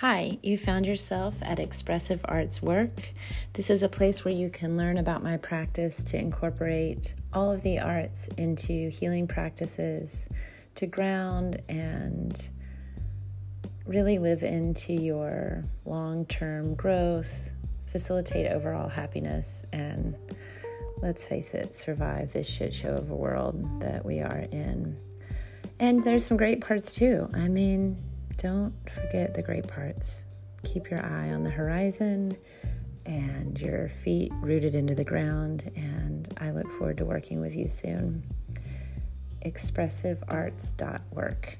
Hi, you found yourself at Expressive Arts Work. This is a place where you can learn about my practice to incorporate all of the arts into healing practices, to ground and really live into your long term growth, facilitate overall happiness, and let's face it, survive this shit show of a world that we are in. And there's some great parts too. I mean, don't forget the great parts. Keep your eye on the horizon and your feet rooted into the ground. And I look forward to working with you soon. ExpressiveArts.work.